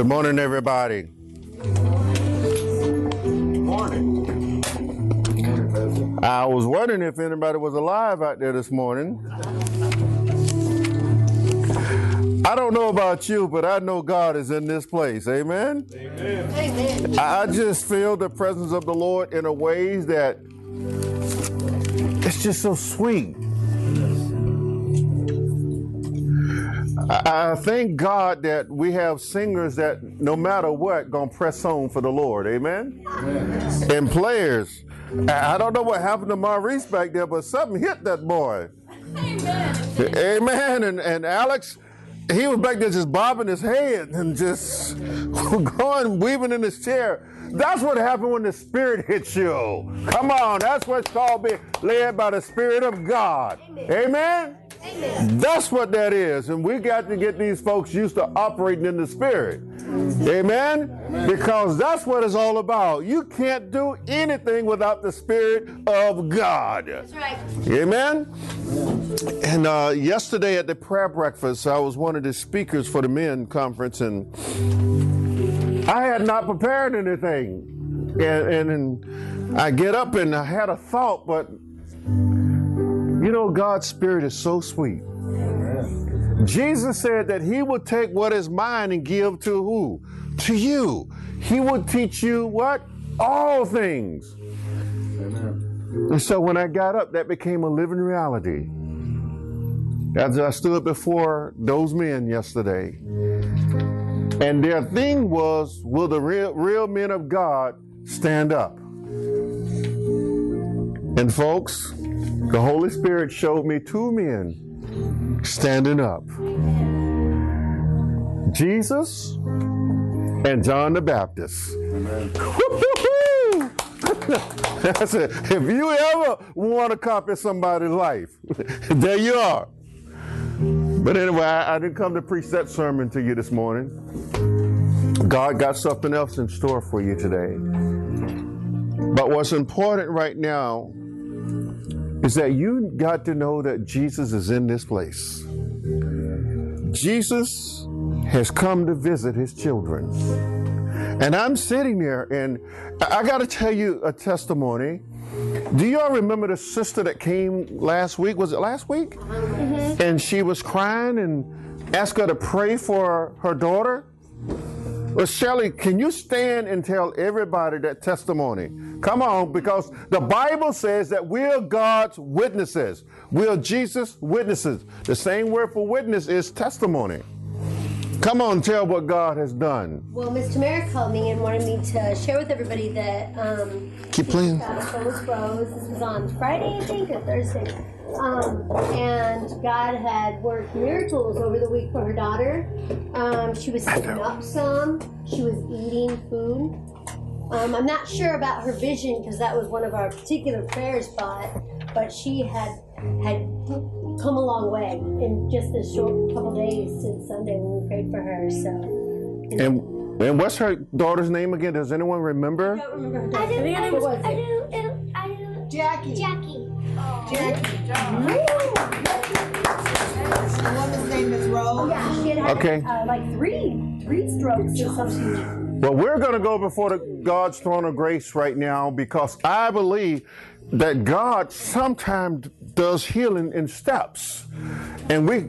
Good morning, everybody. Good Morning. I was wondering if anybody was alive out there this morning. I don't know about you, but I know God is in this place. Amen. Amen. I I just feel the presence of the Lord in a ways that it's just so sweet. I I thank God that we have singers that no matter what gonna press on for the Lord, amen. And players, I I don't know what happened to Maurice back there, but something hit that boy. Amen. Amen. And and Alex, he was back there just bobbing his head and just going weaving in his chair. That's what happened when the Spirit hits you. Come on, that's what's called being led by the Spirit of God. Amen. That's what that is. And we got to get these folks used to operating in the Spirit. Amen? Because that's what it's all about. You can't do anything without the Spirit of God. That's right. Amen? And uh, yesterday at the prayer breakfast, I was one of the speakers for the men conference, and I had not prepared anything. And, and, and I get up and I had a thought, but you know, God's Spirit is so sweet. Jesus said that He would take what is mine and give to who? To you. He would teach you what? All things. And so when I got up, that became a living reality. As I stood before those men yesterday, and their thing was, will the real, real men of God stand up? And folks, the Holy Spirit showed me two men standing up Jesus and John the Baptist. I said, if you ever want to copy somebody's life, there you are. But anyway, I, I didn't come to preach that sermon to you this morning. God got something else in store for you today. But what's important right now is that you got to know that Jesus is in this place. Jesus has come to visit his children. And I'm sitting there, and I got to tell you a testimony. Do y'all remember the sister that came last week? Was it last week? Mm-hmm. And she was crying and asked her to pray for her daughter? Well, Shelley, can you stand and tell everybody that testimony? Come on, because the Bible says that we're God's witnesses. We're Jesus' witnesses. The same word for witness is testimony. Come on, tell what God has done. Well, Miss Tamara called me and wanted me to share with everybody that um, Keep playing. God Souls Rose. This was on Friday, I think, or Thursday. Um, and God had worked miracles over the week for her daughter. Um, she was sitting up some. She was eating food. Um, I'm not sure about her vision because that was one of our particular prayers, but but she had had come a long way in just a short couple days since Sunday when we prayed for her. So And and what's her daughter's name again? Does anyone remember? I don't remember her I do, daughter's I do, What was I do, it'll- I do. Jackie. Jackie. The woman's name is Rose. Yeah, she had had Okay. uh, like three three strokes or something. Well, we're going to go before the God's throne of grace right now because I believe that God sometimes does healing in steps, and we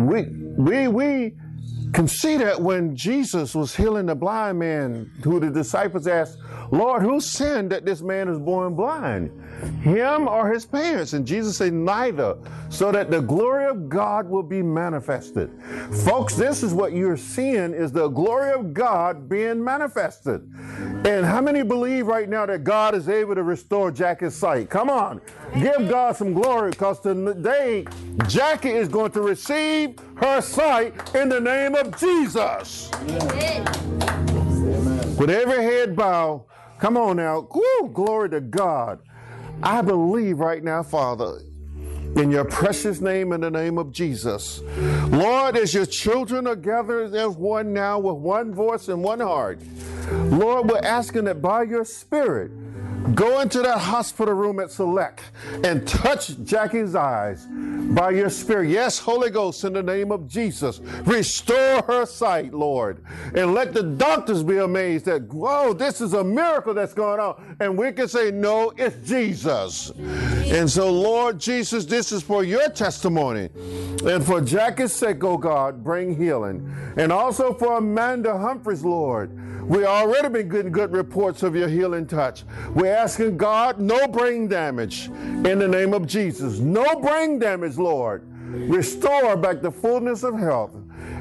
we we we can see that when Jesus was healing the blind man, who the disciples asked, "Lord, who sinned that this man is born blind?" Him or his parents? And Jesus said, Neither, so that the glory of God will be manifested. Folks, this is what you're seeing is the glory of God being manifested. And how many believe right now that God is able to restore Jackie's sight? Come on, give God some glory because today Jackie is going to receive her sight in the name of Jesus. With every head bow, come on now, woo, glory to God. I believe right now, Father, in your precious name, in the name of Jesus. Lord, as your children are gathered as one now with one voice and one heart, Lord, we're asking that by your Spirit, go into that hospital room at Select and touch Jackie's eyes. by your Spirit. Yes, Holy Ghost, in the name of Jesus, restore her sight, Lord. And let the doctors be amazed that, whoa, this is a miracle that's going on. And we can say, no, it's Jesus. And so, Lord Jesus, this is for your testimony. And for Jackie's sake, oh God, bring healing. And also for Amanda Humphreys, Lord. We already been getting good reports of your healing touch. We're asking God, no brain damage in the name of Jesus. No brain damage, Lord. Restore back the fullness of health.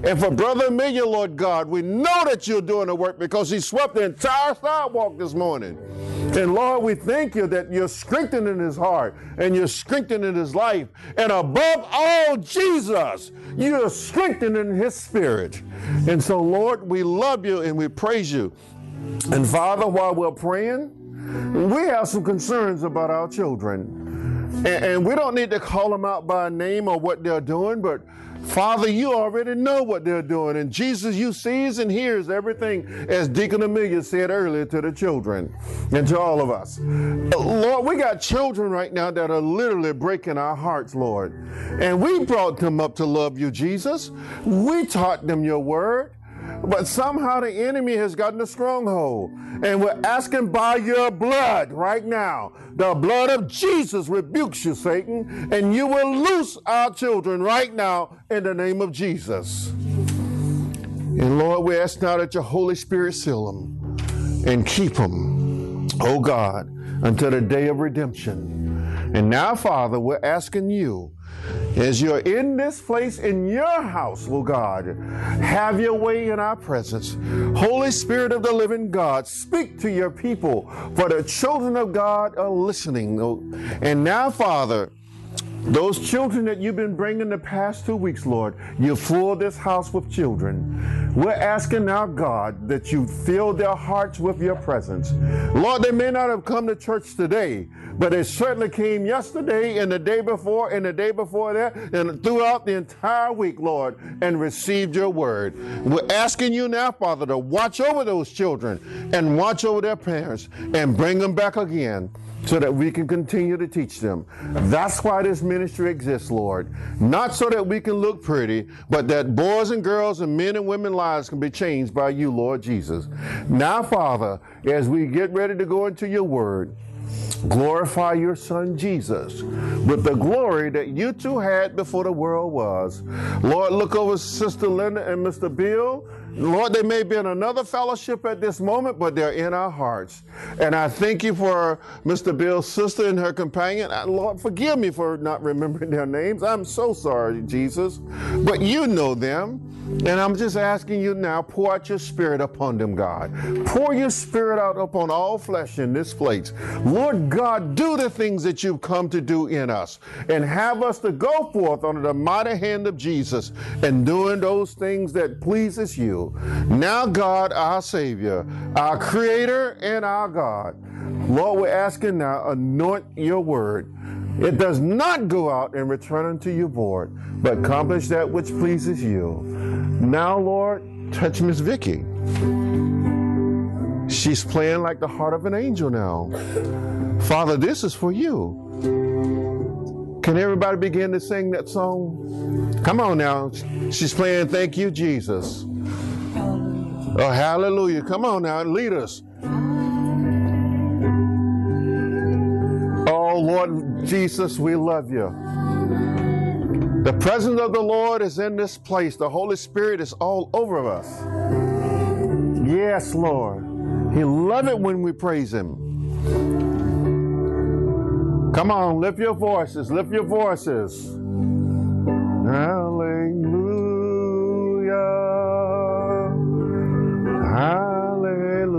And for Brother Amelia, Lord God, we know that you're doing the work because he swept the entire sidewalk this morning. And Lord, we thank you that you're strengthening his heart and you're strengthening his life. And above all, Jesus, you're strengthening his spirit. And so, Lord, we love you and we praise you. And Father, while we're praying, we have some concerns about our children. And, and, we don't need to call them out by name or what they're doing, but Father, you already know what they're doing. And Jesus, you sees and hears everything, as Deacon Amelia said earlier to the children and to all of us. Lord, we got children right now that are literally breaking our hearts, Lord. And we brought them up to love you, Jesus. We taught them your word. But somehow the enemy has gotten a stronghold. And we're asking by your blood right now. The blood of Jesus rebukes you, Satan, and you will loose our children right now in the name of Jesus. And Lord, we ask now that your Holy Spirit seal them and keep them, oh God, until the day of redemption. And now, Father, we're asking you as you're in this place in your house, Lord God, have your way in our presence. Holy Spirit of the living God, speak to your people, for the children of God are listening. And now, Father, those children that you've been bringing the past two weeks, Lord, you fill this house with children. We're asking now, God, that you fill their hearts with your presence. Lord, they may not have come to church today, but they certainly came yesterday and the day before and the day before that and throughout the entire week, Lord, and received your word. We're asking you now, Father, to watch over those children and watch over their parents and bring them back again so that we can continue to teach them. That's why this ministry exists, Lord. Not so that we can look pretty, but that boys and girls and men and women lives can be changed by you, Lord Jesus. Now, Father, as we get ready to go into your word, Glorify your son Jesus with the glory that you two had before the world was. Lord, look over Sister Linda and Mr. Bill. Lord, they may be in another fellowship at this moment, but they're in our hearts. And I thank you for Mr. Bill's sister and her companion. Lord, forgive me for not remembering their names. I'm so sorry, Jesus. But you know them. And I'm just asking you now, pour out your spirit upon them, God. Pour your spirit out upon all flesh in this place. Lord God, do the things that you've come to do in us and have us to go forth under the mighty hand of Jesus and doing those things that pleases you. Now, God, our Savior, our Creator and our God, Lord, we're asking now, anoint your word. It does not go out and return unto you void, but accomplish that which pleases you. Now, Lord, touch Miss Vicky. She's playing like the heart of an angel now. Father, this is for you. Can everybody begin to sing that song? Come on now. She's playing Thank You, Jesus. Oh, hallelujah. Come on now, lead us. Oh, Lord Jesus, we love you. The presence of the Lord is in this place. The Holy Spirit is all over us. Yes, Lord. He loves it when we praise Him. Come on, lift your voices. Lift your voices. Hallelujah. Hallelujah.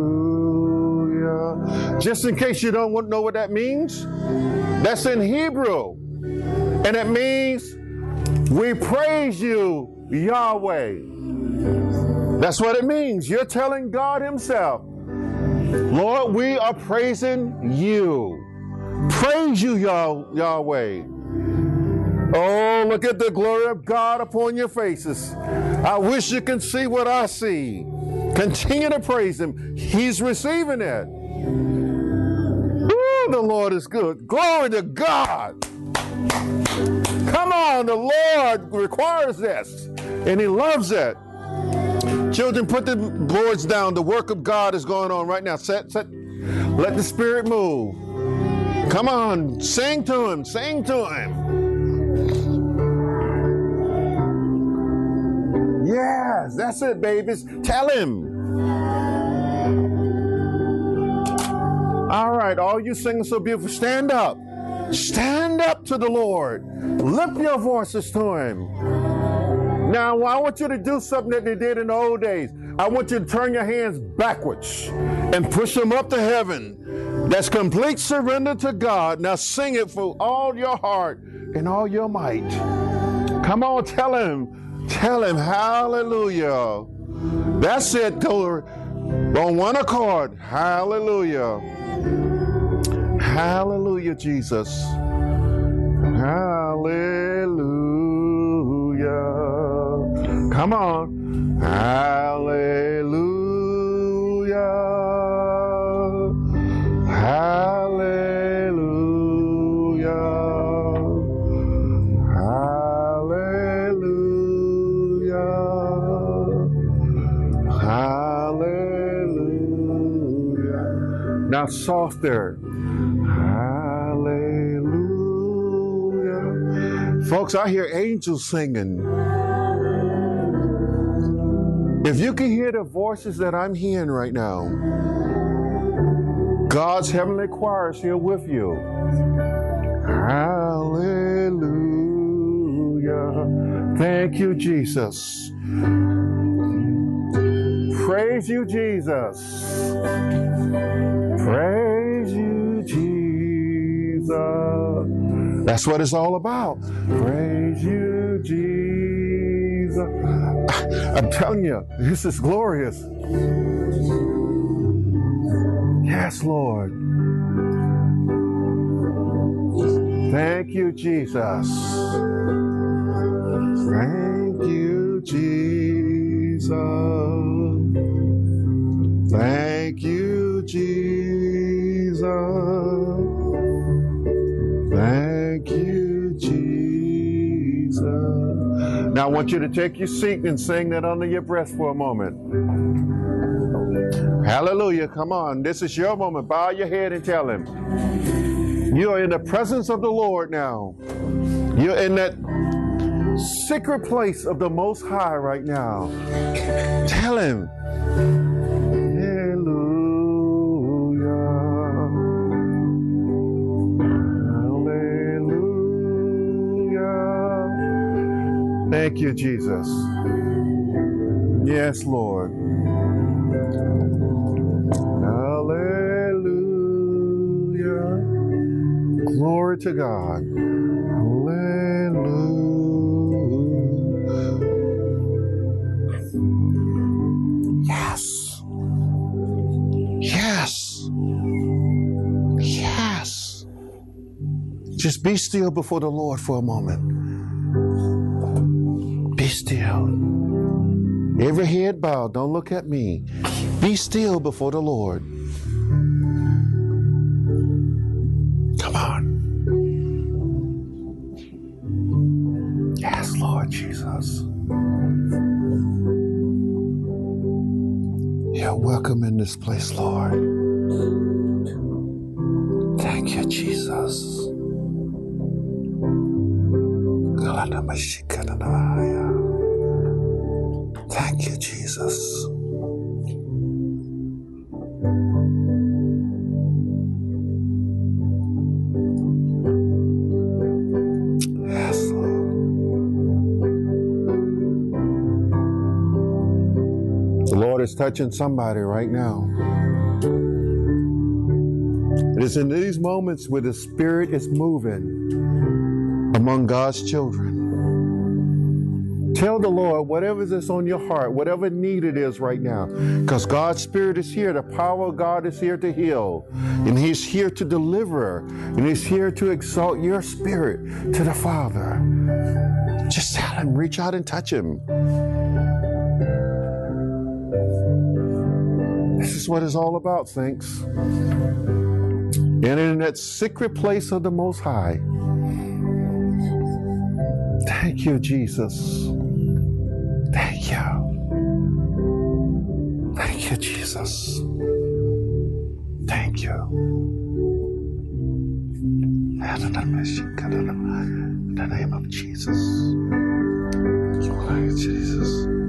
Just in case you don't know what that means, that's in Hebrew. And it means we praise you, Yahweh. That's what it means. You're telling God Himself, Lord, we are praising you. Praise you, Yah- Yahweh. Oh, look at the glory of God upon your faces. I wish you can see what I see. Continue to praise Him. He's receiving it. Ooh, the Lord is good. Glory to God. Come on, the Lord requires this, and He loves it. Children, put the boards down. The work of God is going on right now. Set, set. Let the Spirit move. Come on, sing to Him, sing to Him. Yes, that's it, babies. Tell Him. All right, all you singing so beautiful, stand up. Stand up to the Lord. Lift your voices to Him. Now, I want you to do something that they did in the old days. I want you to turn your hands backwards and push them up to heaven. That's complete surrender to God. Now, sing it for all your heart and all your might. Come on, tell Him. Tell Him, Hallelujah. That's it. Go on one accord. Hallelujah. Hallelujah, Jesus. Hallelujah. Come on. Hallelujah. Now softer. Hallelujah. Folks, I hear angels singing. If you can hear the voices that I'm hearing right now, God's heavenly choir is here with you. Hallelujah. Thank you, Jesus. Praise you, Jesus. Praise you, Jesus. That's what it's all about. Praise you, Jesus. Ah, I'm telling you, this is glorious. Yes, Lord. Thank you, Jesus. Thank you, Jesus. Thank you, Jesus. Thank you, Jesus. Now I want you to take your seat and sing that under your breath for a moment. Hallelujah. Come on. This is your moment. Bow your head and tell him. You are in the presence of the Lord now. You're in that secret place of the Most High right now. Tell him. Thank you, Jesus. Yes, Lord. Hallelujah. Glory to God. Hallelujah. Yes. Yes. Yes. Just be still before the Lord for a moment. Still. Every head bowed. Don't look at me. Be still before the Lord. Come on. Yes, Lord Jesus. You're welcome in this place, Lord. Thank you, Jesus. Thank you, Jesus. Yes, The Lord is touching somebody right now. It is in these moments where the Spirit is moving among God's children. Tell the Lord whatever is on your heart, whatever need it is right now, because God's Spirit is here. The power of God is here to heal, and He's here to deliver, and He's here to exalt your spirit to the Father. Just tell Him, reach out and touch Him. This is what it's all about, thanks. And in that secret place of the Most High, Thank you, Jesus. Jesus. Thank you. In the name of Jesus. Jesus.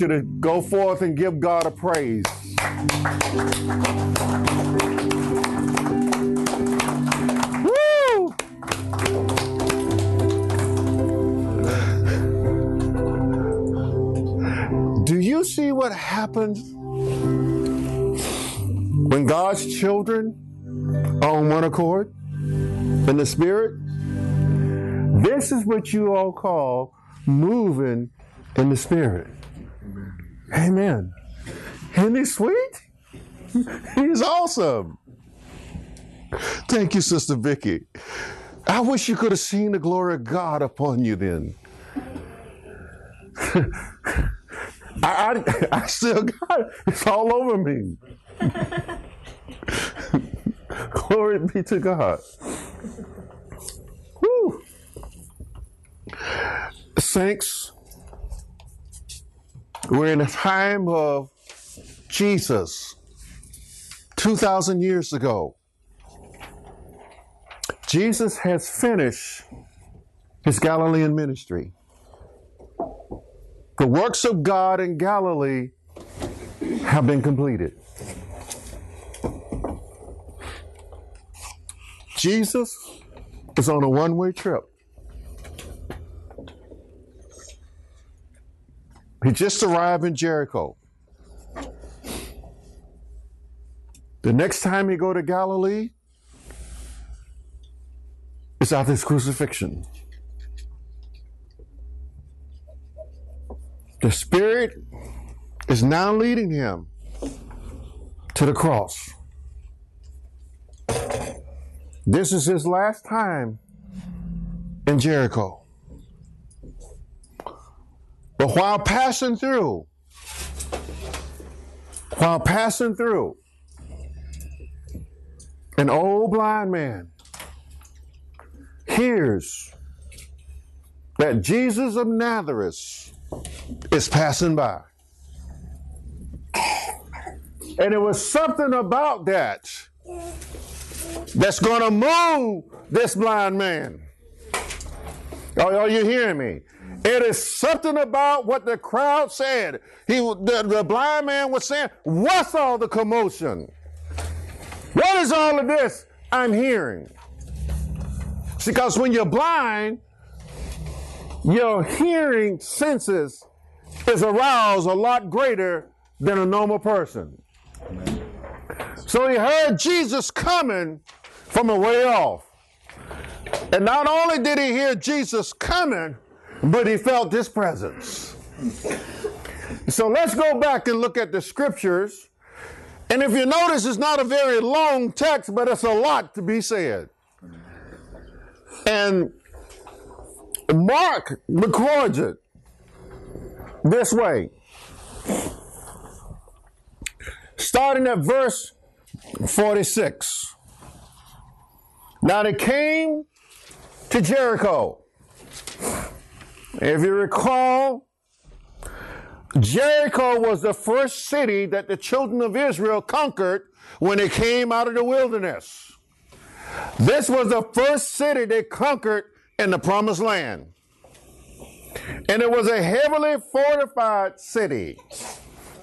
Want you to go forth and give God a praise. Woo! Do you see what happens when God's children are on one accord in the Spirit? This is what you all call moving in the Spirit. Amen. Isn't he sweet? He's awesome. Thank you, Sister Vicky. I wish you could have seen the glory of God upon you then. I, I, I still got it. It's all over me. glory be to God. Saints, we're in a time of Jesus, 2,000 years ago. Jesus has finished his Galilean ministry. The works of God in Galilee have been completed. Jesus is on a one way trip. He just arrived in Jericho. The next time he go to Galilee is after his crucifixion. The Spirit is now leading him to the cross. This is his last time in Jericho. While passing through, while passing through, an old blind man hears that Jesus of Nazareth is passing by. And it was something about that that's going to move this blind man. Are, are you hearing me? It is something about what the crowd said. He, the, the blind man was saying, What's all the commotion? What is all of this I'm hearing? Because when you're blind, your hearing senses is aroused a lot greater than a normal person. So he heard Jesus coming from a way off. And not only did he hear Jesus coming, but he felt his presence. So let's go back and look at the scriptures. And if you notice, it's not a very long text, but it's a lot to be said. And Mark records it this way. Starting at verse 46. Now they came to Jericho. If you recall, Jericho was the first city that the children of Israel conquered when they came out of the wilderness. This was the first city they conquered in the promised land. And it was a heavily fortified city,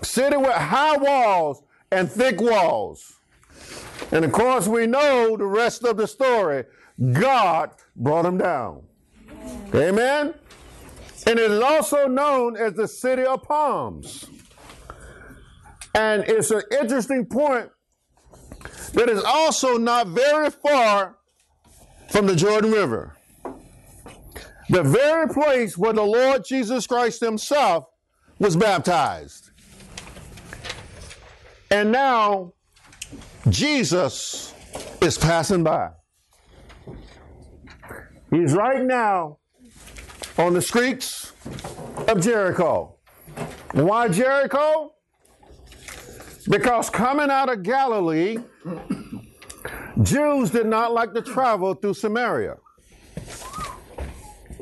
city with high walls and thick walls. And of course, we know the rest of the story. God brought them down. Amen. And it is also known as the city of palms. And it's an interesting point that is also not very far from the Jordan River. The very place where the Lord Jesus Christ Himself was baptized. And now Jesus is passing by. He's right now on the streets of Jericho. Why Jericho? Because coming out of Galilee, Jews did not like to travel through Samaria.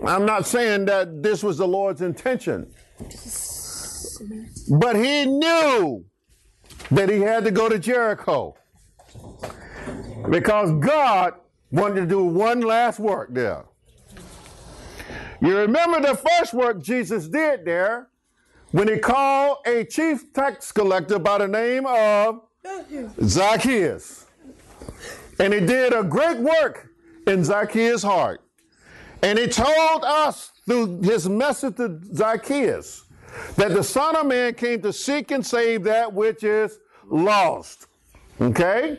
I'm not saying that this was the Lord's intention, but he knew that he had to go to Jericho because God wanted to do one last work there. You remember the first work Jesus did there when he called a chief tax collector by the name of Zacchaeus. And he did a great work in Zacchaeus' heart. And he told us through his message to Zacchaeus that the Son of Man came to seek and save that which is lost. Okay?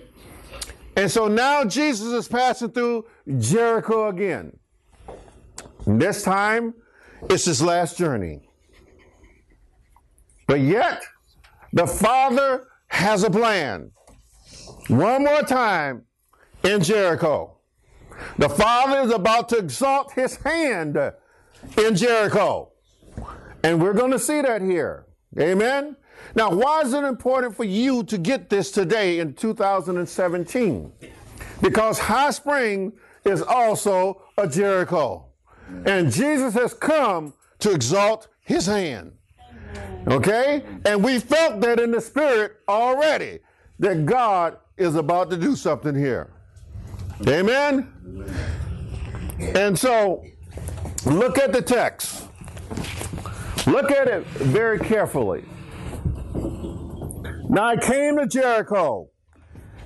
And so now Jesus is passing through Jericho again. This time, it's his last journey. But yet, the Father has a plan. One more time in Jericho. The Father is about to exalt his hand in Jericho. And we're going to see that here. Amen. Now, why is it important for you to get this today in 2017? Because High Spring is also a Jericho. And Jesus has come to exalt his hand. Okay? And we felt that in the spirit already, that God is about to do something here. Amen? And so, look at the text. Look at it very carefully. Now I came to Jericho,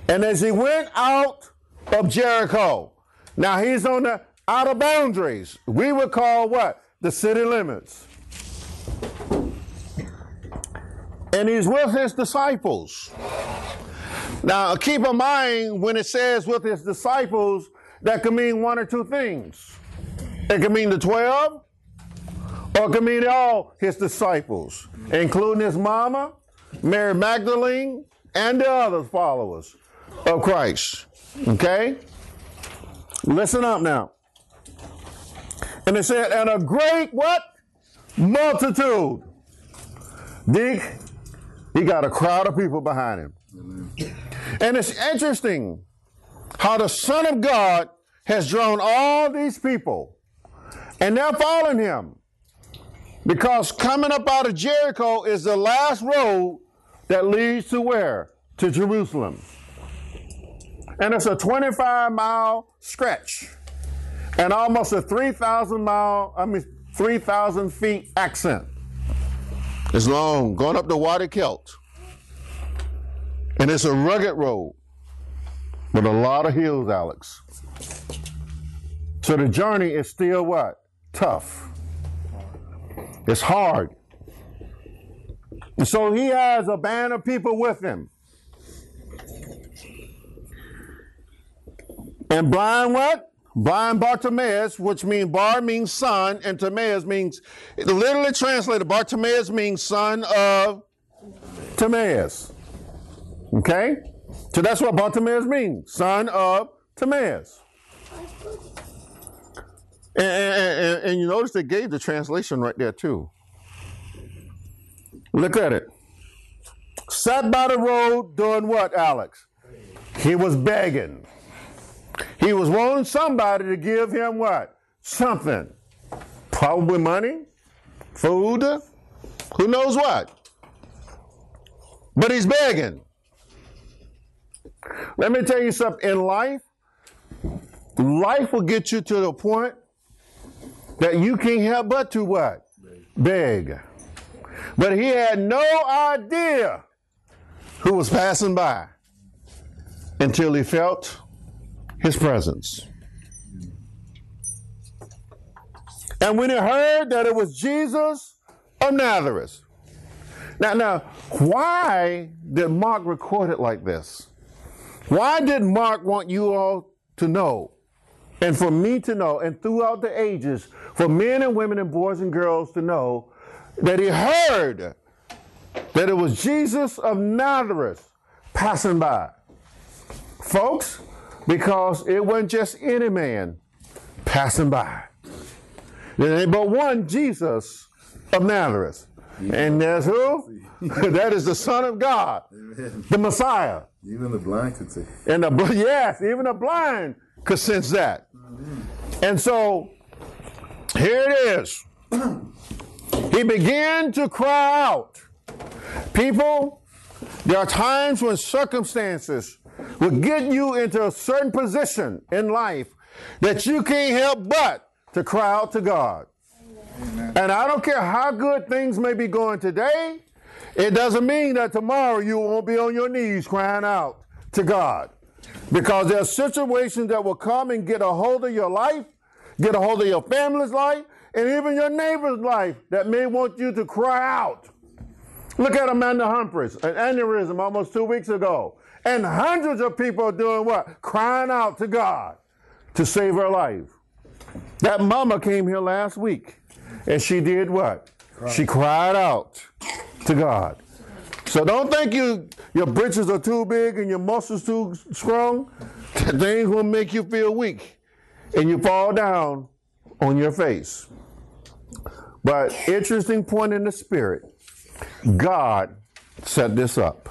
and as he went out of Jericho, now he's on the outer boundaries. We would call what? The city limits. And he's with his disciples. Now keep in mind when it says with his disciples, that can mean one or two things. It can mean the 12, or it can mean all his disciples, including his mama, Mary Magdalene, and the other followers of Christ. Okay? Listen up now. And it said, and a great what? Multitude. Dick, he got a crowd of people behind him. And it's interesting how the Son of God has drawn all these people, and they're following him. Because coming up out of Jericho is the last road that leads to where? To Jerusalem. And it's a 25 mile stretch and almost a 3,000 mile, I mean, 3,000 feet ascent. It's long, going up the Wadi Kelt. And it's a rugged road with a lot of hills, Alex. So the journey is still what? Tough. It's hard. And so he has a band of people with him. And blind what? Blind Bartimaeus, which means Bar means son, and Timaeus means, literally translated, Bartimaeus means son of Timaeus. Okay? So that's what Bartimaeus means, son of Timaeus. And, and, and, and you notice they gave the translation right there too. Look at it. Sat by the road doing what, Alex? He was begging. He was wanting somebody to give him what? Something. Probably money, food, who knows what. But he's begging. Let me tell you something. In life, life will get you to the point that you can't help but to what? Beg. But he had no idea who was passing by until he felt his presence. And when he heard that it was Jesus of Nazareth. Now, now, why did Mark record it like this? Why did Mark want you all to know, and for me to know, and throughout the ages, for men and women and boys and girls to know that he heard that it was Jesus of Nazareth passing by? Folks, because it wasn't just any man passing by. There ain't but one Jesus of Nazareth. And there's who? that is the Son of God, the Messiah. Even the blind could see. And the yes, even the blind could sense that. And so here it is. He began to cry out. People, there are times when circumstances will get you into a certain position in life that you can't help but to cry out to God. And I don't care how good things may be going today, it doesn't mean that tomorrow you won't be on your knees crying out to God. Because there are situations that will come and get a hold of your life, get a hold of your family's life, and even your neighbor's life that may want you to cry out. Look at Amanda Humphreys, an aneurysm almost two weeks ago. And hundreds of people are doing what? Crying out to God to save her life. That mama came here last week and she did what? She cried out to God. So don't think you your britches are too big and your muscles too strong. Things will make you feel weak and you fall down on your face. But interesting point in the spirit, God set this up.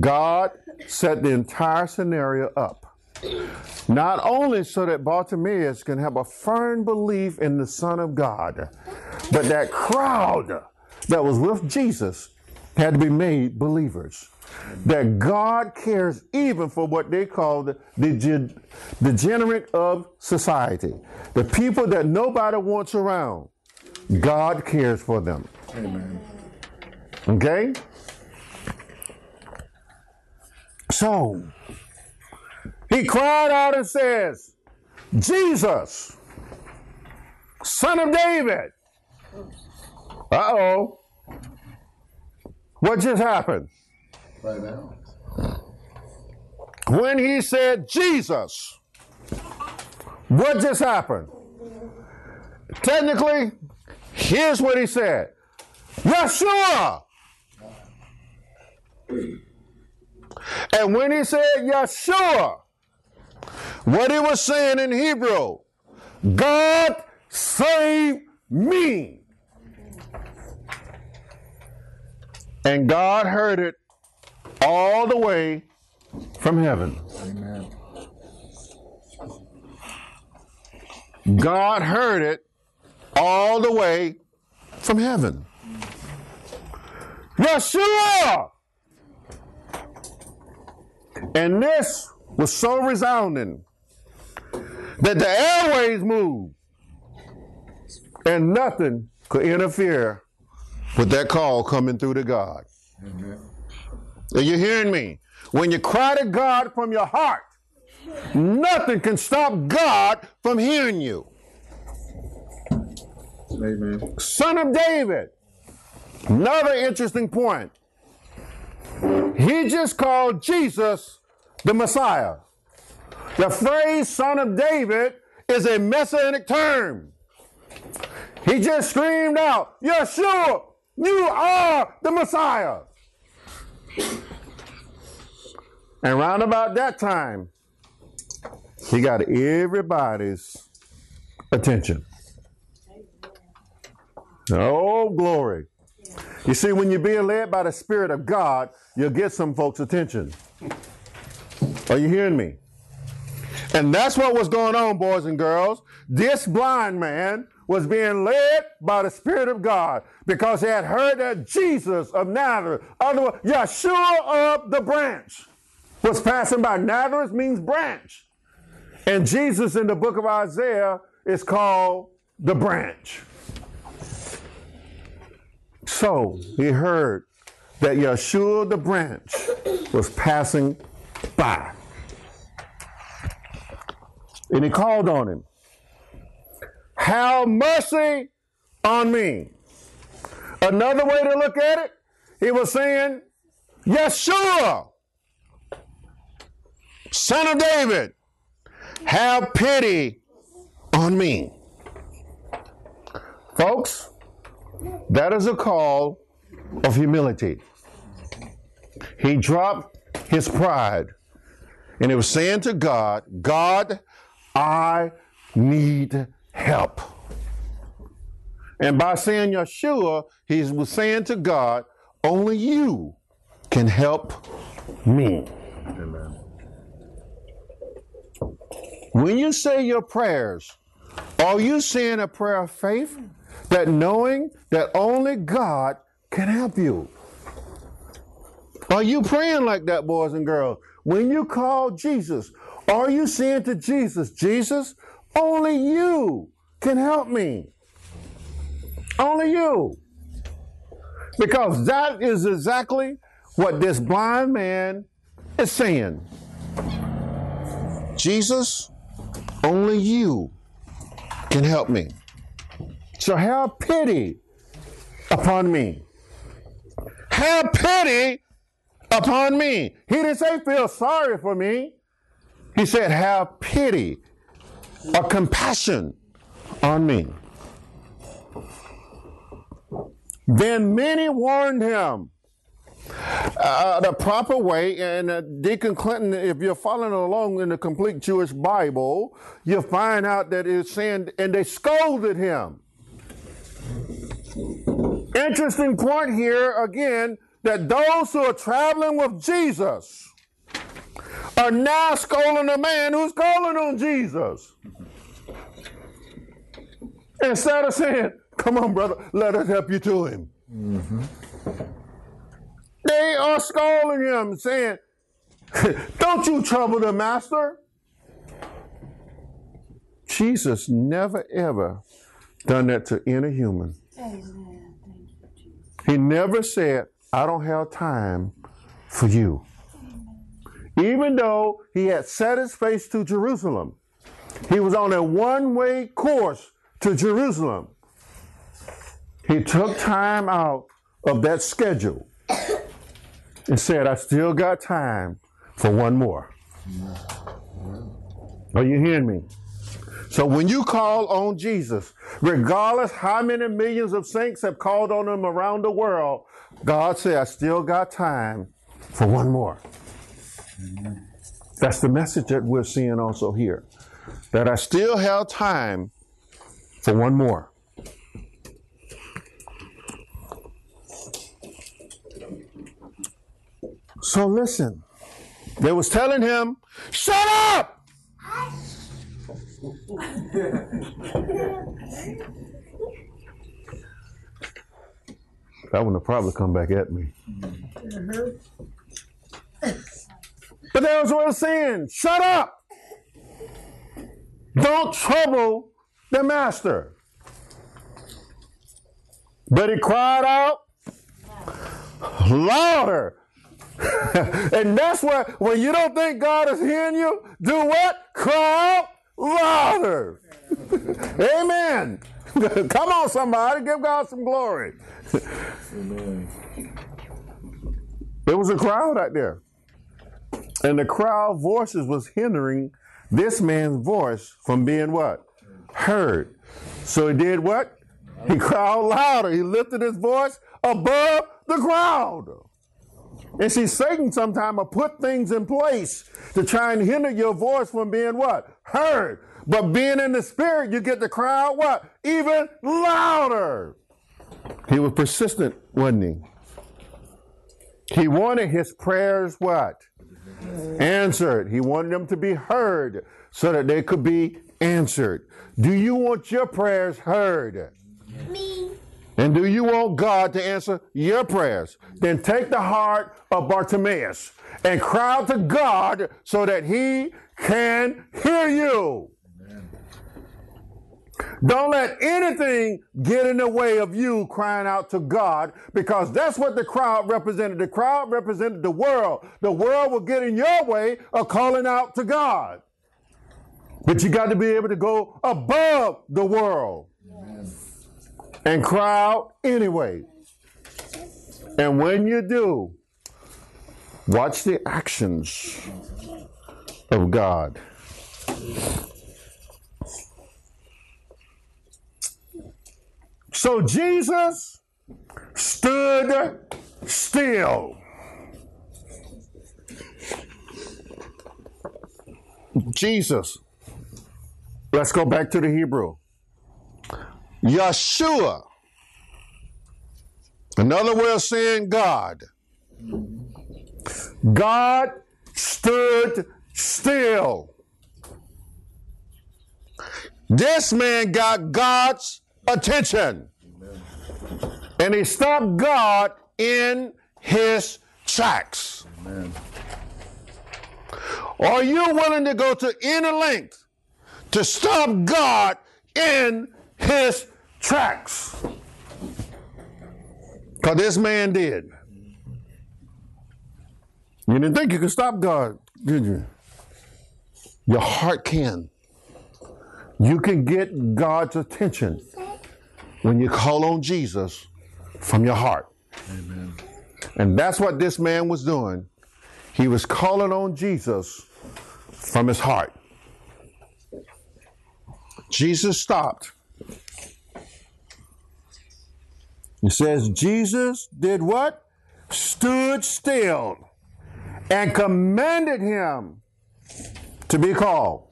God set the entire scenario up. Not only so that Bartimaeus can have a firm belief in the Son of God, but that crowd that was with Jesus had to be made believers. That God cares even for what they call the, the degenerate of society, the people that nobody wants around. God cares for them. Amen. Okay? So, he cried out and says, Jesus, son of David. Uh oh. What just happened? Right now. When he said Jesus, what just happened? Technically, here's what he said Yeshua. And when he said Yeshua, what he was saying in Hebrew, God save me. And God heard it all the way from heaven. Amen. God heard it all the way from heaven. Yeshua! And this was so resounding that the airways moved and nothing could interfere with that call coming through to God. Amen. Are you hearing me? When you cry to God from your heart, nothing can stop God from hearing you. Amen. Son of David. Another interesting point. He just called Jesus the Messiah. The phrase son of David is a messianic term. He just screamed out, Yeshua, you are the Messiah. And round about that time, he got everybody's attention. Oh, glory. You see, when you're being led by the Spirit of God, you'll get some folks' attention. Are you hearing me? And that's what was going on, boys and girls. This blind man was being led by the Spirit of God because he had heard that Jesus of Nazareth, otherwise Yeshua of the branch, was passing by. Nazareth means branch. And Jesus in the book of Isaiah is called the branch. So he heard that Yeshua the branch was passing by. And he called on him. Have mercy on me. Another way to look at it, he was saying, Yeshua, son of David, have pity on me. Folks, that is a call of humility. He dropped his pride and he was saying to God, God, I need help. And by saying Yeshua, he was saying to God, only you can help me. Amen. When you say your prayers, are you saying a prayer of faith that knowing that only God can help you? Are you praying like that, boys and girls? When you call Jesus, are you saying to Jesus, Jesus, only you can help me? Only you. Because that is exactly what this blind man is saying. Jesus, only you can help me. So have pity upon me. Have pity upon me. He didn't say feel sorry for me. He said have pity or compassion on me. Then many warned him uh, the proper way. And uh, Deacon Clinton, if you're following along in the complete Jewish Bible, you'll find out that it's saying, and they scolded him. Interesting point here again that those who are traveling with Jesus are now scolding a man who's calling on Jesus. Instead of saying, Come on, brother, let us help you to him. Mm-hmm. They are scolding him, saying, Don't you trouble the master. Jesus never ever done that to any human. He never said, I don't have time for you. Even though he had set his face to Jerusalem, he was on a one way course to Jerusalem. He took time out of that schedule and said, I still got time for one more. Are you hearing me? So when you call on Jesus, regardless how many millions of saints have called on him around the world, God said, I still got time for one more. That's the message that we're seeing also here. That I still have time for one more. So listen, they was telling him, shut up! That one will probably come back at me. But that was what I was saying. Shut up! Don't trouble the master. But he cried out louder. and that's where, when you don't think God is hearing you, do what? Cry out louder. Amen. Come on, somebody, give God some glory. Amen. there was a crowd out there. And the crowd voices was hindering this man's voice from being what? Heard. So he did what? He cried louder. He lifted his voice above the crowd. And see, Satan sometimes will put things in place to try and hinder your voice from being what? Heard. But being in the spirit, you get the crowd what? Even louder. He was persistent, wasn't he? He wanted his prayers what? Answered. He wanted them to be heard so that they could be answered. Do you want your prayers heard? Me. And do you want God to answer your prayers? Then take the heart of Bartimaeus and cry out to God so that he can hear you. Don't let anything get in the way of you crying out to God because that's what the crowd represented. The crowd represented the world. The world will get in your way of calling out to God. But you got to be able to go above the world and cry out anyway. And when you do, watch the actions of God. So Jesus stood still. Jesus Let's go back to the Hebrew. Yeshua. Another way of saying God. God stood still. This man got God's attention. And he stopped God in his tracks. Amen. Are you willing to go to any length to stop God in his tracks? Because this man did. You didn't think you could stop God, did you? Your heart can. You can get God's attention when you call on Jesus from your heart. Amen. And that's what this man was doing. He was calling on Jesus from his heart. Jesus stopped. He says, Jesus did what? Stood still and commanded him to be called.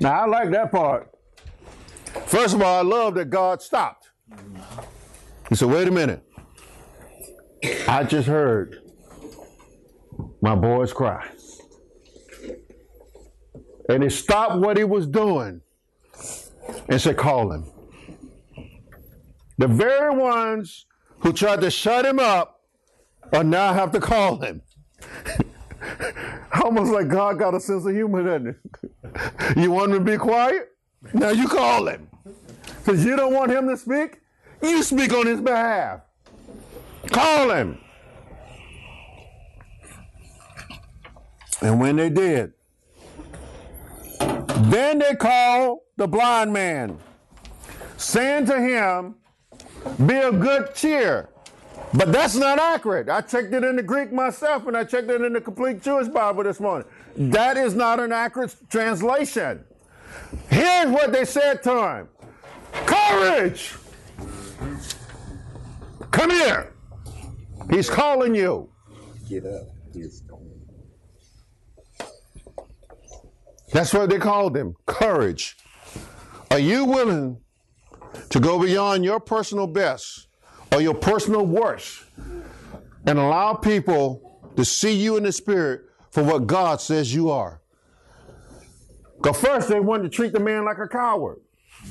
Now, I like that part. First of all, I love that God stopped. He said, wait a minute. I just heard my boys cry. And he stopped what he was doing and said, Call him. The very ones who tried to shut him up are now have to call him. Almost like God got a sense of humor, doesn't it? you want him to be quiet? Now you call him. Because you don't want him to speak? You speak on his behalf. Call him. And when they did, then they called the blind man, saying to him, Be of good cheer. But that's not accurate. I checked it in the Greek myself and I checked it in the complete Jewish Bible this morning. That is not an accurate translation. Here's what they said to him Courage! Come here. He's calling you. Get up. He's. That's what they called him courage. Are you willing to go beyond your personal best or your personal worst and allow people to see you in the spirit for what God says you are? Because first they wanted to treat the man like a coward.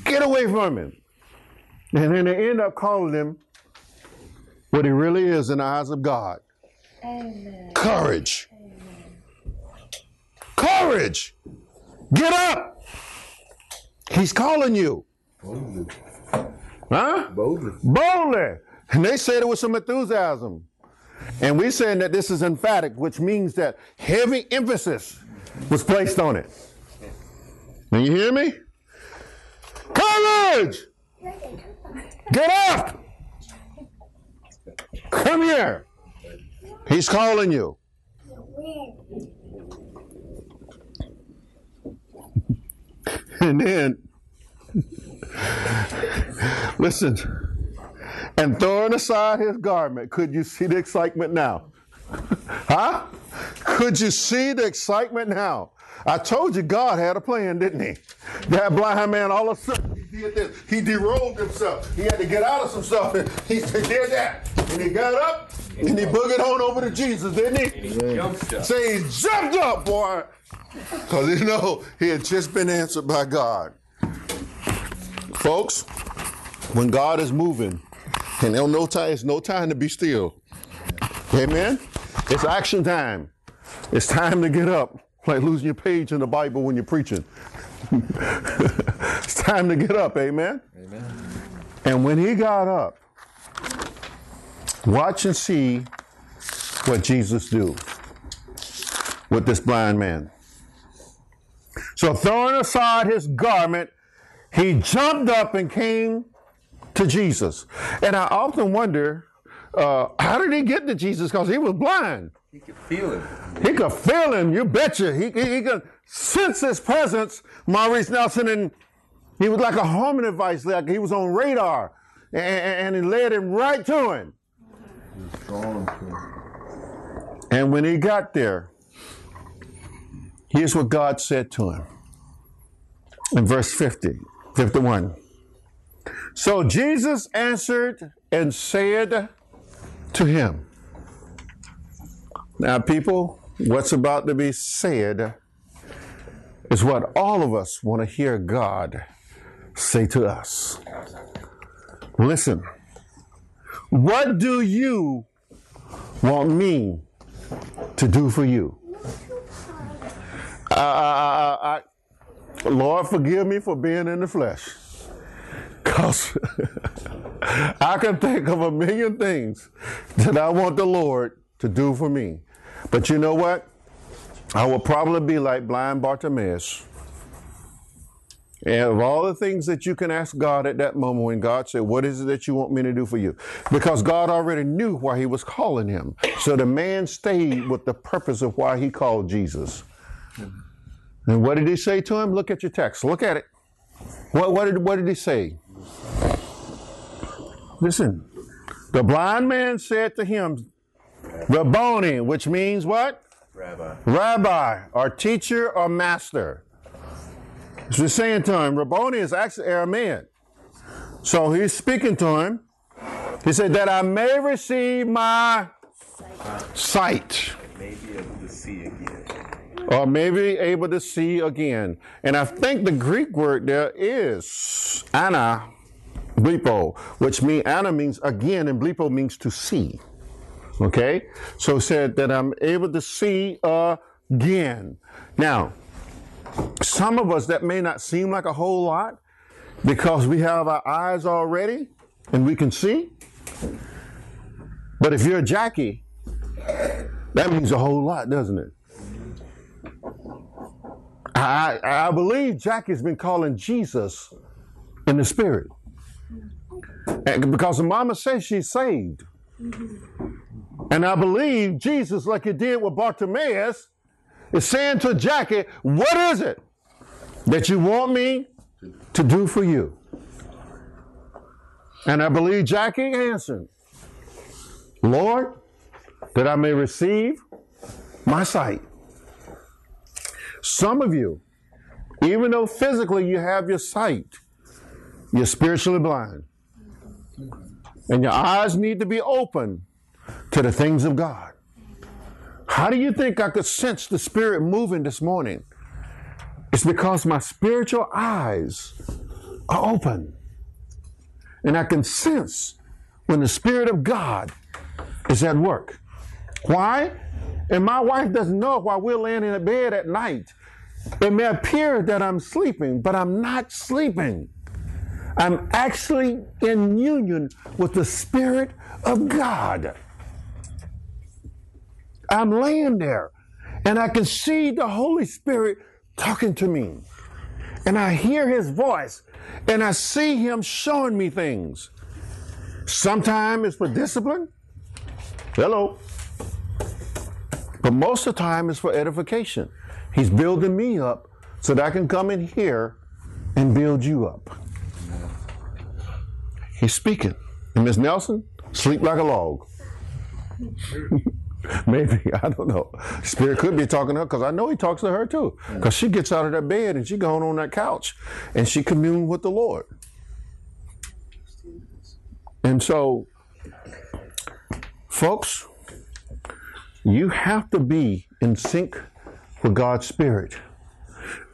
Get away from him. And then they end up calling him what he really is in the eyes of God. Amen. Courage. Courage. Get up. He's calling you. Boldly. Huh? Boldly. Boldly. And they said it with some enthusiasm. And we're saying that this is emphatic, which means that heavy emphasis was placed on it. Now you hear me? Courage! Get up! Come here. He's calling you. And then, listen, and throwing aside his garment, could you see the excitement now? huh? Could you see the excitement now? I told you God had a plan, didn't he? That blind man all of a sudden he did this. He derobed himself. He had to get out of some stuff. And he did that. And he got up and he boogered on over to Jesus, didn't he? Jumped up. Say he jumped up, boy. Because you know he had just been answered by God. Folks, when God is moving, and there's no time, it's no time to be still. Amen. It's action time. It's time to get up. Like losing your page in the Bible when you're preaching. it's time to get up, amen. Amen. And when he got up, watch and see what Jesus do with this blind man. So throwing aside his garment, he jumped up and came to Jesus. And I often wonder, uh, how did he get to Jesus? Because he was blind. He could feel him. He could feel him, you betcha. He, he, he could sense his presence, Maurice Nelson, and he was like a homing device, like he was on radar. And, and he led him right to him. He's gone to And when he got there, here's what God said to him in verse 50, 51. So Jesus answered and said to him, Now, people, what's about to be said is what all of us want to hear God say to us. Listen, what do you want me to do for you? I, I, Lord, forgive me for being in the flesh. Because I can think of a million things that I want the Lord to do for me. But you know what? I will probably be like blind Bartimaeus. And of all the things that you can ask God at that moment when God said, What is it that you want me to do for you? Because God already knew why he was calling him. So the man stayed with the purpose of why he called Jesus. And what did he say to him? Look at your text. Look at it. What, what, did, what did he say? Listen. The blind man said to him, Rabboni, which means what? Rabbi. Rabbi, or teacher, or master. So he's saying to him, Rabboni is actually Aramean. So he's speaking to him. He said, That I may receive my sight. May be able to see again. Or maybe able to see again. And I think the Greek word there is ana blepo, which means ana means again, and blepo means to see. Okay? So said that I'm able to see again. Now, some of us that may not seem like a whole lot because we have our eyes already and we can see. But if you're a Jackie, that means a whole lot, doesn't it? I, I believe Jackie's been calling Jesus in the spirit. Because the mama says she's saved. And I believe Jesus, like he did with Bartimaeus, is saying to Jackie, What is it that you want me to do for you? And I believe Jackie answered, Lord, that I may receive my sight. Some of you, even though physically you have your sight, you're spiritually blind. And your eyes need to be open to the things of God. How do you think I could sense the Spirit moving this morning? It's because my spiritual eyes are open. And I can sense when the Spirit of God is at work. Why? And my wife doesn't know why we're laying in the bed at night. It may appear that I'm sleeping, but I'm not sleeping. I'm actually in union with the Spirit of God. I'm laying there and I can see the Holy Spirit talking to me. And I hear his voice and I see him showing me things. Sometimes it's for discipline. Hello. But most of the time it's for edification. He's building me up so that I can come in here and build you up. He's speaking. And Miss Nelson, sleep like a log. Maybe, I don't know. Spirit could be talking to her because I know he talks to her too. Because she gets out of that bed and she going on that couch and she commune with the Lord. And so, folks, you have to be in sync with God's Spirit.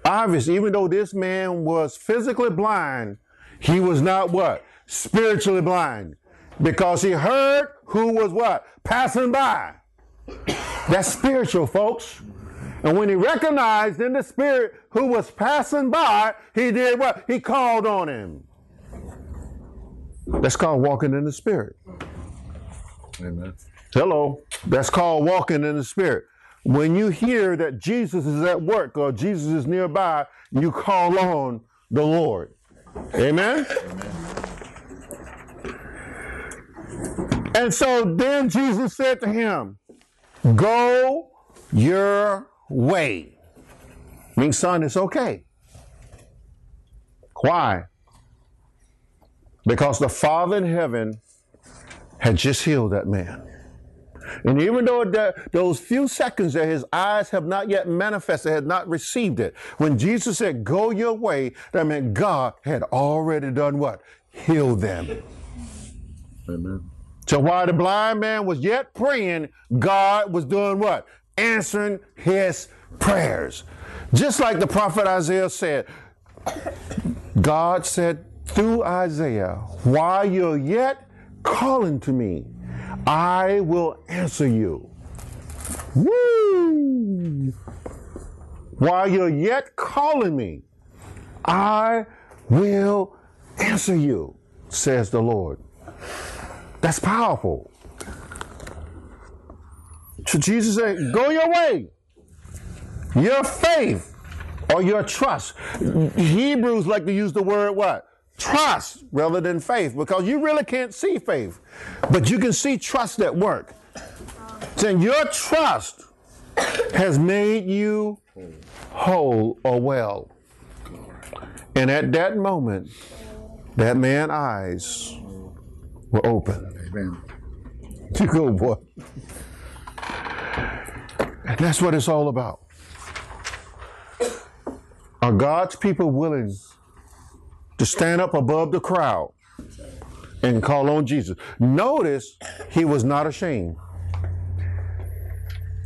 Obviously, even though this man was physically blind, he was not what? Spiritually blind. Because he heard who was what? Passing by. That's spiritual, folks. And when he recognized in the spirit who was passing by, he did what? He called on him. That's called walking in the spirit. Amen. Hello. That's called walking in the spirit. When you hear that Jesus is at work or Jesus is nearby, you call on the Lord. Amen? And so then Jesus said to him, Go your way. Means, son, it's okay. Why? Because the Father in heaven had just healed that man. And even though that, those few seconds that his eyes have not yet manifested, had not received it, when Jesus said, Go your way, that meant God had already done what? Healed them. Amen. So while the blind man was yet praying, God was doing what? Answering his prayers. Just like the prophet Isaiah said, God said through Isaiah, while you're yet calling to me, I will answer you. Woo! While you're yet calling me, I will answer you, says the Lord. That's powerful. So Jesus said, Go your way. Your faith or your trust. Hebrews like to use the word what? Trust rather than faith because you really can't see faith, but you can see trust at work. Saying your trust has made you whole or well. And at that moment, that man's eyes were open. Amen. You go, boy. And that's what it's all about. Are God's people willing to stand up above the crowd and call on Jesus? Notice he was not ashamed.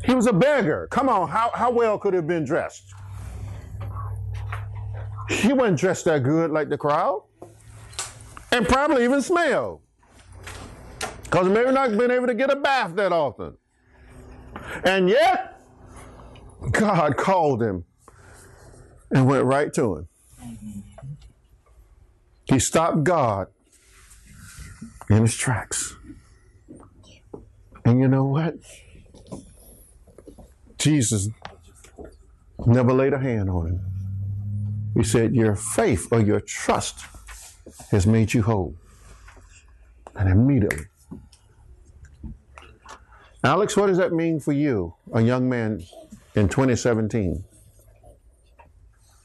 He was a beggar. Come on, how, how well could he have been dressed? He wasn't dressed that good like the crowd. And probably even smelled. Because maybe not been able to get a bath that often. And yet, God called him and went right to him. He stopped God in his tracks. And you know what? Jesus never laid a hand on him. He said, Your faith or your trust has made you whole. And immediately, Alex, what does that mean for you, a young man in 2017?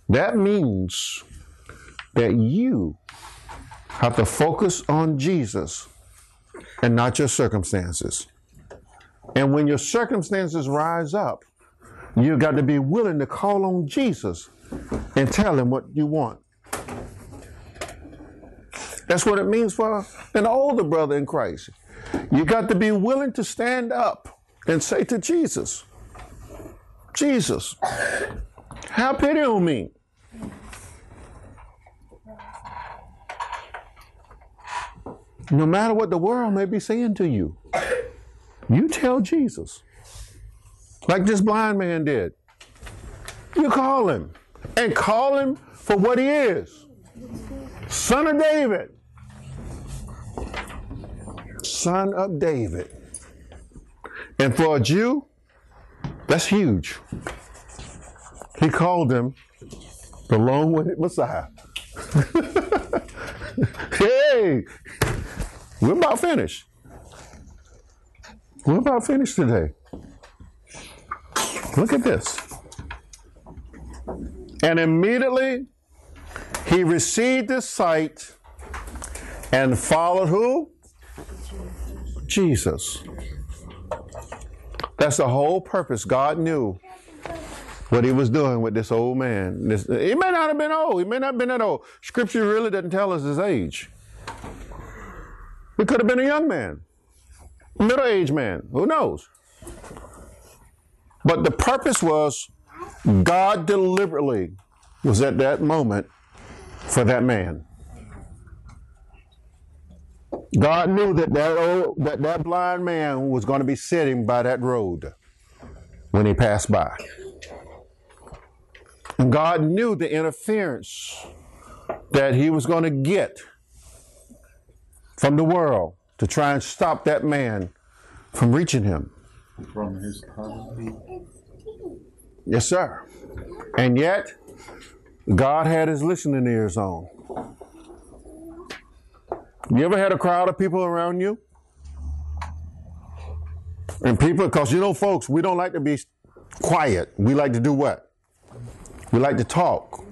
That means that you have to focus on Jesus and not your circumstances. And when your circumstances rise up, you've got to be willing to call on Jesus and tell him what you want. That's what it means for an older brother in Christ. You got to be willing to stand up and say to Jesus, Jesus, have pity on me. No matter what the world may be saying to you, you tell Jesus, like this blind man did. You call him and call him for what he is Son of David. Son of David. And for a Jew, that's huge. He called him the long winded Messiah. hey, we're about finished. We're about finished today. Look at this. And immediately he received the sight and followed who? Jesus. That's the whole purpose. God knew what he was doing with this old man. This, he may not have been old. He may not have been that old. Scripture really doesn't tell us his age. He could have been a young man, middle aged man. Who knows? But the purpose was God deliberately was at that moment for that man. God knew that that, old, that that blind man was going to be sitting by that road when he passed by. And God knew the interference that he was going to get from the world to try and stop that man from reaching him. From his poverty. Yes, sir. And yet, God had his listening ears on. You ever had a crowd of people around you? And people, because you know, folks, we don't like to be quiet. We like to do what? We like to talk.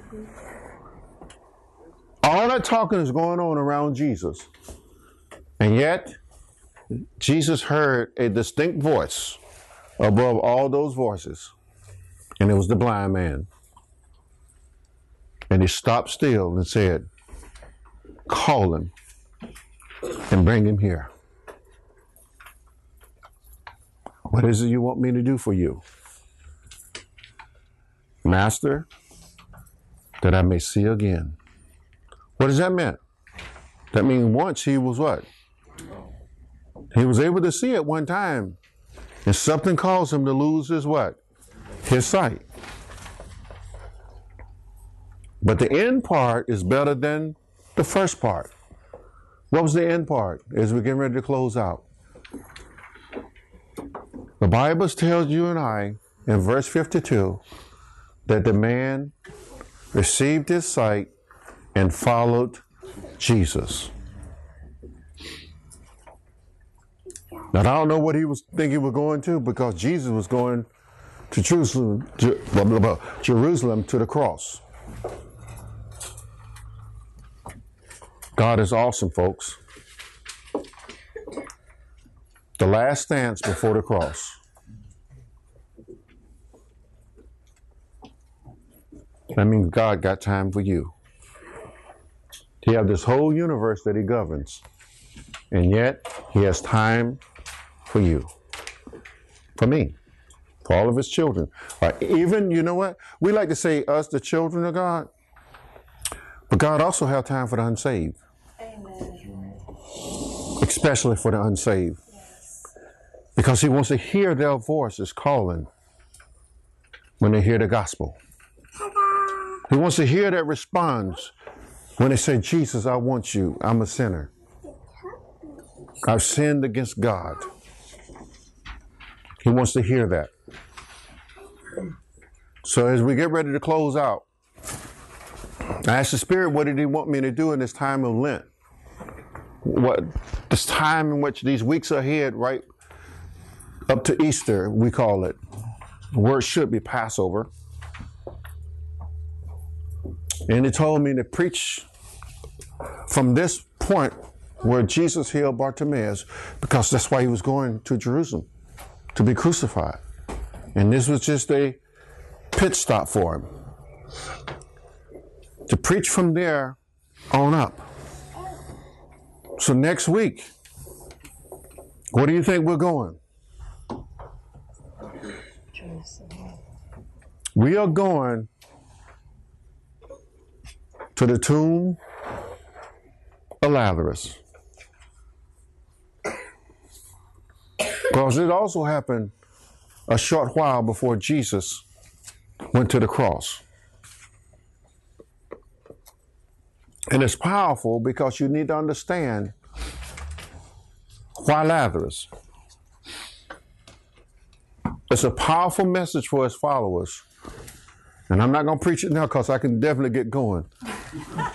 All that talking is going on around Jesus. And yet, Jesus heard a distinct voice above all those voices, and it was the blind man. And he stopped still and said, Call him and bring him here. What is it you want me to do for you? Master, that I may see again. What does that mean? That means once he was what? He was able to see at one time. And something caused him to lose his what? His sight. But the end part is better than the first part. What was the end part as we're getting ready to close out? The Bible tells you and I in verse 52 that the man received his sight and followed Jesus. Now, I don't know what he was thinking was going to because Jesus was going to Jerusalem, Jerusalem to the cross. God is awesome, folks. The last dance before the cross. That means God got time for you. He has this whole universe that he governs, and yet he has time for you, for me, for all of his children. Uh, even, you know what? We like to say us, the children of God, but God also has time for the unsaved. Especially for the unsaved. Because he wants to hear their voices calling when they hear the gospel. He wants to hear that response when they say, Jesus, I want you. I'm a sinner. I've sinned against God. He wants to hear that. So as we get ready to close out, I asked the Spirit, what did He want me to do in this time of Lent? What this time in which these weeks ahead, right up to Easter, we call it. The word should be Passover. And he told me to preach from this point where Jesus healed Bartimaeus, because that's why he was going to Jerusalem to be crucified. And this was just a pit stop for him. To preach from there on up. So next week, where do you think we're going? We are going to the tomb of Lazarus. Because it also happened a short while before Jesus went to the cross. And it's powerful because you need to understand why Lazarus. It's a powerful message for his followers. And I'm not going to preach it now because I can definitely get going.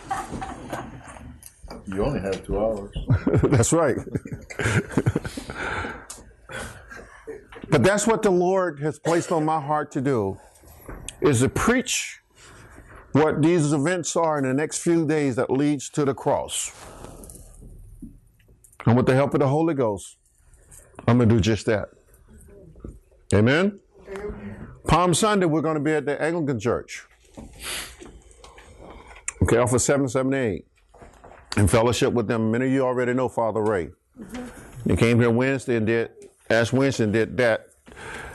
You only have two hours. that's right. but that's what the Lord has placed on my heart to do is to preach what these events are in the next few days that leads to the cross. And with the help of the Holy Ghost, I'm going to do just that. Amen? Palm Sunday, we're going to be at the Anglican Church. Okay, off of 778 in fellowship with them. Many of you already know Father Ray. He came here Wednesday and did, Ash Wednesday and did that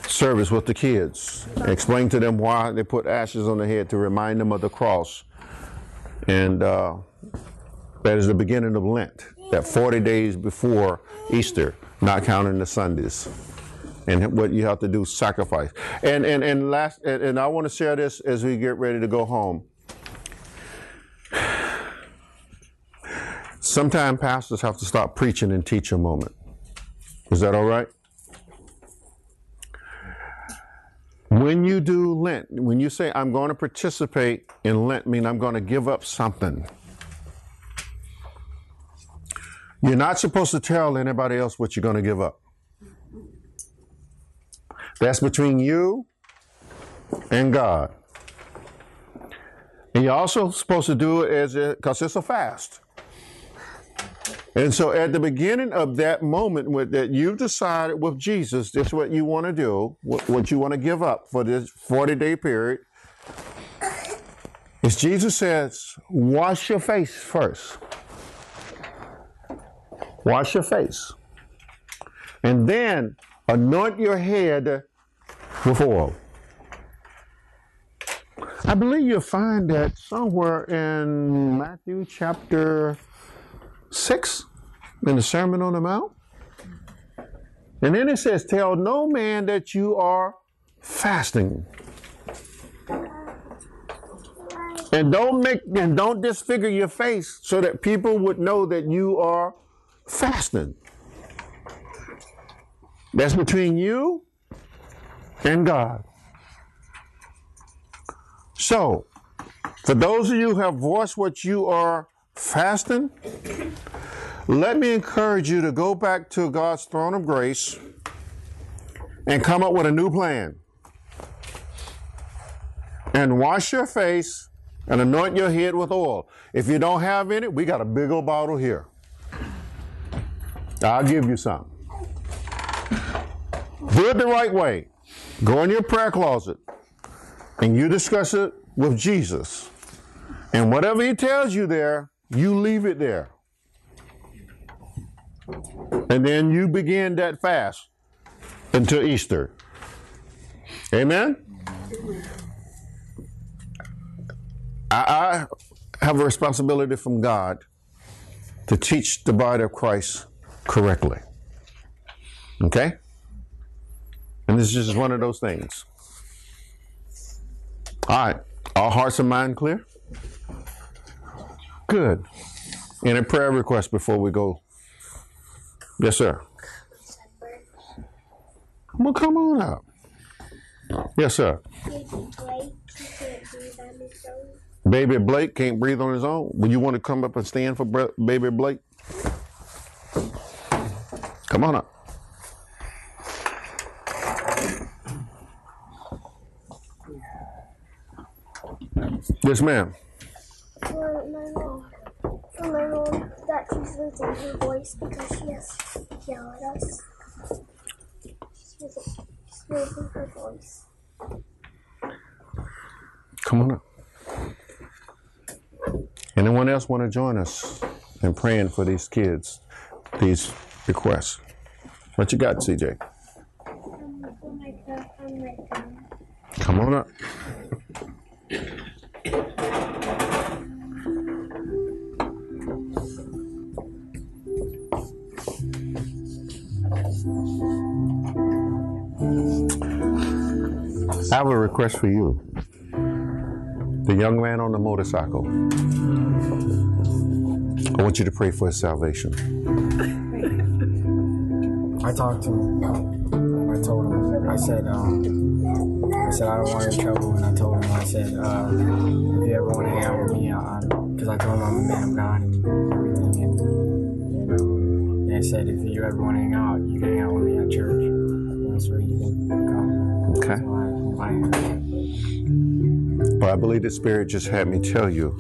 service with the kids. Explain to them why they put ashes on the head to remind them of the cross. And uh, that is the beginning of Lent, that 40 days before Easter, not counting the Sundays. And what you have to do, sacrifice. And and and last, and, and I want to share this as we get ready to go home. Sometimes pastors have to stop preaching and teach a moment. Is that all right? When you do Lent, when you say, I'm going to participate in Lent, mean I'm going to give up something. You're not supposed to tell anybody else what you're going to give up. That's between you and God. And you're also supposed to do it as because it's a fast. And so at the beginning of that moment with, that you've decided with Jesus, this is what you want to do, what, what you want to give up for this 40 day period, is Jesus says, wash your face first. Wash your face. And then anoint your head with oil. I believe you'll find that somewhere in Matthew chapter 6 in the Sermon on the Mount. And then it says, Tell no man that you are fasting. And don't make and don't disfigure your face so that people would know that you are fasting. That's between you and God. So, for those of you who have voiced what you are fasting, let me encourage you to go back to God's throne of grace and come up with a new plan. And wash your face and anoint your head with oil. If you don't have any, we got a big old bottle here. I'll give you some. Do it the right way. Go in your prayer closet and you discuss it with Jesus. And whatever he tells you there, you leave it there. And then you begin that fast until Easter. Amen? I, I have a responsibility from God to teach the body of Christ correctly. Okay? And this is just one of those things. All right. All hearts and mind clear? Good. Any prayer requests before we go? Yes, sir. Well, come on up. Yes, sir. Baby Blake can't breathe on his own. Baby Blake can't breathe on his own. Would you want to come up and stand for Baby Blake? Come on up. Yes, ma'am. for For my mom that she's losing her voice because she has to yell at us. She's losing, her voice. Come on up. Anyone else want to join us in praying for these kids, these requests? What you got, CJ? Come on up. I have a request for you. The young man on the motorcycle. I want you to pray for his salvation. I talked to him. I told him. I said, um, I said I don't want any trouble, and I told him. I said, uh, if you ever want to hang out with me, I because I told him I'm a man of God and everything, and you know, and I said if you ever want to hang out I. But I believe the Spirit just had me tell you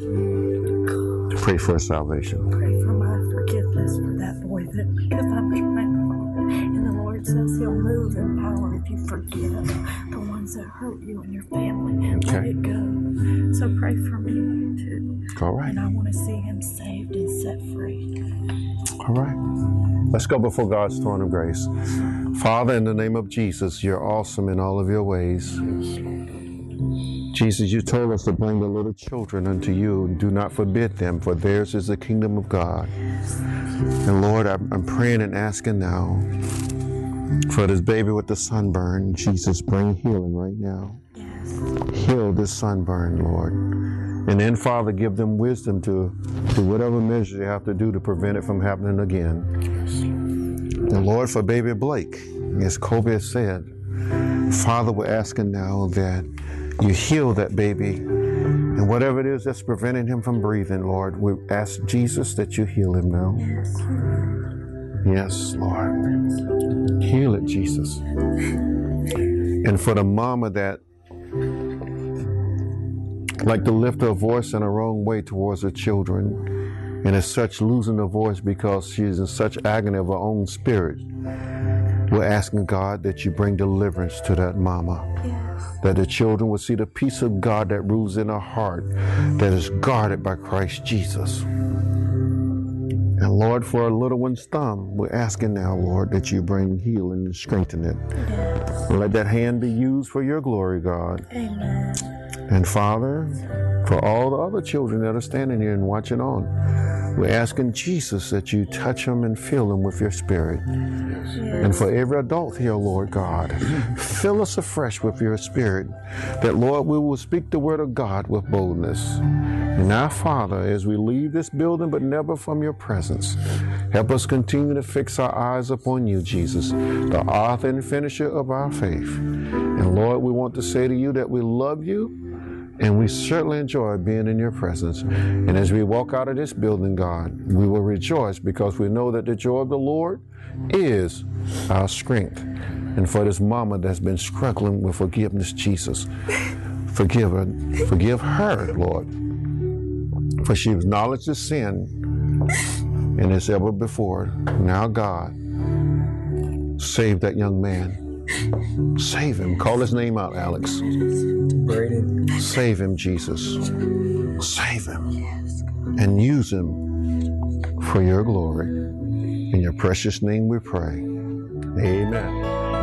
to pray for his salvation. pray for my forgiveness for that boy that because I'm trying hard. And the Lord says He'll move in power if you forgive the ones that hurt you and your family. and Let it go. So pray for me too. All right. And I want to see him saved and set free. All right. Let's go before God's throne of grace. Father, in the name of Jesus, you're awesome in all of your ways. Jesus, you told us to bring the little children unto you and do not forbid them, for theirs is the kingdom of God. And Lord, I'm, praying and asking now for this baby with the sunburn. Jesus, bring healing right now. Heal this sunburn, Lord. And then, Father, give them wisdom to do whatever measures they have to do to prevent it from happening again. And Lord, for baby Blake, as Kobe said, Father, we're asking now that you heal that baby. And whatever it is that's preventing him from breathing, Lord, we ask Jesus that you heal him now. Yes, Lord. Heal it, Jesus. And for the mama that like to lift her voice in a wrong way towards her children. and is such losing her voice because she is in such agony of her own spirit. We're asking God that you bring deliverance to that mama. That the children will see the peace of God that rules in her heart, that is guarded by Christ Jesus. And Lord, for our little one's thumb, we're asking now, Lord, that you bring healing and strengthen it. And let that hand be used for your glory, God. Amen. And Father, for all the other children that are standing here and watching on, we're asking Jesus that you touch them and fill them with your spirit. And for every adult here, Lord God, fill us afresh with your spirit, that, Lord, we will speak the word of God with boldness. And now, Father, as we leave this building, but never from your presence, help us continue to fix our eyes upon you, Jesus, the author and finisher of our faith. And Lord, we want to say to you that we love you. And we certainly enjoy being in your presence. And as we walk out of this building, God, we will rejoice because we know that the joy of the Lord is our strength. And for this mama that's been struggling with forgiveness, Jesus, forgive her, forgive her, Lord. For she acknowledged the sin and as ever before. Now, God, save that young man. Save him. Call his name out, Alex. Braden. Save him, Jesus. Save him. And use him for your glory. In your precious name we pray. Amen.